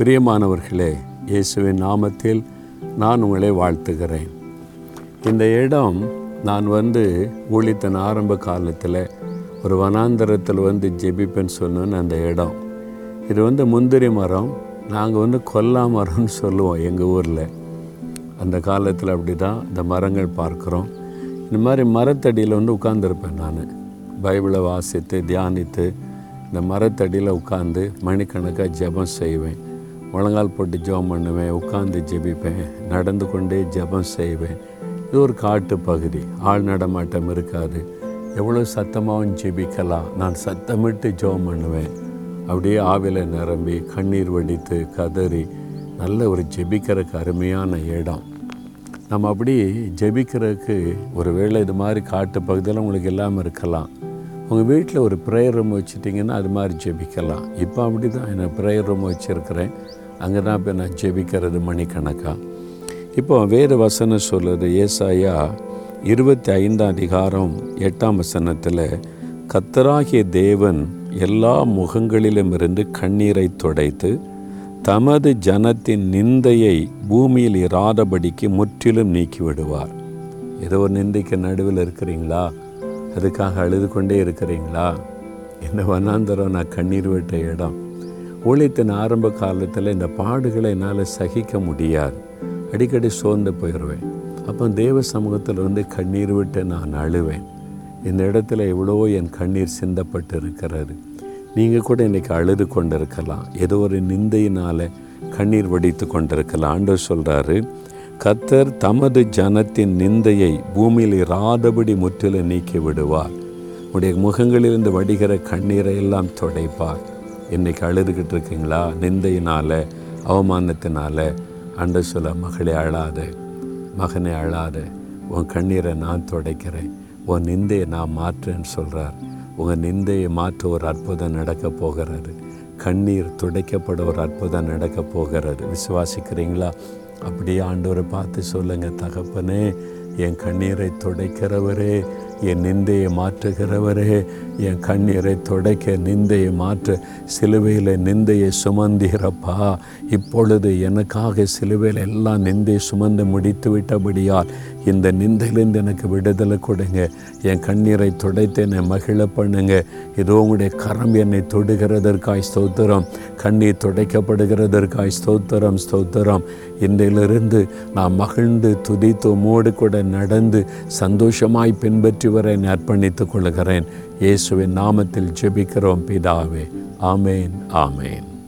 பிரியமானவர்களே இயேசுவின் நாமத்தில் நான் உங்களை வாழ்த்துகிறேன். இந்த இடம் நான் வந்து ஊழித்தன் ஆரம்ப காலத்தில் ஒரு வனாந்தரத்தில் வந்து ஜெபிப்பேன்னு சொன்னேன்னு அந்த இடம். இது வந்து முந்திரி மரம் நாங்கள் வந்து கொல்லா மரம்னு சொல்லுவோம் எங்கள் ஊரில். அந்த காலத்தில் அப்படி தான் இந்த மரங்கள் பார்க்குறோம். இந்த மாதிரி மரத்தடியில் வந்து உட்காந்துருப்பேன் நான். பைபிளை வாசித்து தியானித்து இந்த மரத்தடியில் உட்காந்து மணிக்கணக்காக ஜெபம் செய்வேன். முழங்கால் போட்டு ஜெபம் பண்ணுவேன் உட்காந்து ஜெபிப்பேன் நடந்து கொண்டே ஜெபம் செய்வேன். இது ஒரு காட்டு பகுதி. ஆள் நடமாட்டம் இருக்காது. எவ்வளோ சத்தமாகவும் ஜெபிக்கலாம். நான் சத்தமிட்டு ஜெபம் பண்ணுவேன். அப்படியே ஆவில நிரம்பி கண்ணீர் வடித்து கதறி நல்ல ஒரு ஜெபிக்கிறதுக்கு அருமையான இடம். நம்ம அப்படி ஜெபிக்கிறதுக்கு ஒரு வேளை இது மாதிரி காட்டு பகுதியில் உங்களுக்கு இல்லாமல் இருக்கலாம். உங்கள் வீட்டில் ஒரு ப்ரேயர் ரூம் வச்சுட்டிங்கன்னா அது மாதிரி ஜெபிக்கலாம். இப்போ அப்படி தான் நான் ப்ரேயர் ரூம் வச்சுருக்கிறேன். அங்கே தான் இப்போ நான் ஜெபிக்கிறது மணிக்கணக்காக இப்போ வேறு வசனம் சொல்லுது ஏசாயா இருபத்தி ஐந்தாம் அதிகாரம் எட்டாம் வசனத்தில் கத்தராகிய தேவன் எல்லா முகங்களிலும் இருந்து கண்ணீரை துடைத்து தமது ஜனத்தின் நிந்தையை பூமியில் இராதபடிக்கு முற்றிலும் நீக்கி விடுவார் ஏதோ ஒரு நிந்தைக்கு நடுவில் இருக்கிறீங்களா? அதுக்காக அழுது கொண்டே இருக்கிறீங்களா? என்ன வனாந்தரம் நான் கண்ணீர் விட்ட இடம். ஊழியத்தின் ஆரம்ப காலத்தில் இந்த பாடுகளை என்னால் சகிக்க முடியாது. அடிக்கடி சோர்ந்து போயிடுவேன் அப்போ தேவ சமூகத்தில் வந்து கண்ணீர் விட்டு நான் அழுவேன். இந்த இடத்துல எவ்வளோ என் கண்ணீர் சிந்தப்பட்டு இருக்கிறது நீங்கள் கூட இன்றைக்கி அழுது கொண்டிருக்கலாம். ஏதோ ஒரு நிந்தையினால் கண்ணீர் வடித்து கொண்டிருக்கலாம். ஆண்டவர் சொல்கிறாரு கத்தர் தமது ஜனத்தின் நிந்தையை பூமியில் இராதபடி முற்றிலும் நீக்கி விடுவார் உடைய முகங்களிலிருந்து வடிகிற கண்ணீரை எல்லாம் துடைப்பார். இன்றைக்கி அழுதுகிட்டு இருக்கீங்களா? நிந்தையினால் அவமானத்தினால? அண்ட சொல்ல மகளே அழாத. மகனே அழாத. உன் கண்ணீரை நான் துடைக்கிறேன். உன் நிந்தையை நான் மாற்றுறேன்னு சொல்கிறார் உங்கள் நிந்தையை மாற்ற ஒரு அற்புதம் நடக்க போகிறது. கண்ணீர் துடைக்கப்பட ஒரு அற்புதம் நடக்க போகிறது. விசுவாசிக்கிறீங்களா? அப்படியே ஆண்டவரை பார்த்து சொல்லுங்கள் தகப்பனே என் கண்ணீரை துடைக்கிறவரே என் நிந்தையை மாற்றுகிறவரே என் கண்ணீரை துடைக்க நிந்தையை மாற்ற. சிலுவையில் நிந்தையை சுமந்தீரப்பா. இப்பொழுது எனக்காக சிலுவையில் எல்லாம் நிந்தையை சுமந்து முடித்து விட்டபடியால் இந்த நிந்தையிலிருந்து எனக்கு விடுதலை கொடுங்க. என் கண்ணீரை துடைத்து என்னை மகிழ பண்ணுங்க. இதோ உங்களுடைய கரம் என்னை தொடுகிறதற்காய் ஸ்தோத்திரம். கண்ணீர் துடைக்கப்படுகிறதற்காய் ஸ்தோத்திரம் ஸ்தோத்திரம். இன்றையிலிருந்து நான் மகிழ்ந்து துதித்து மூடு கூட நடந்து சந்தோஷமாய் பின்பற்றி வர அர்ப்பணித்துக் கொள்கிறேன் இயேசுவின் நாமத்தில் ஜெபிக்கிறோம் பிதாவே. ஆமேன் ஆமேன்.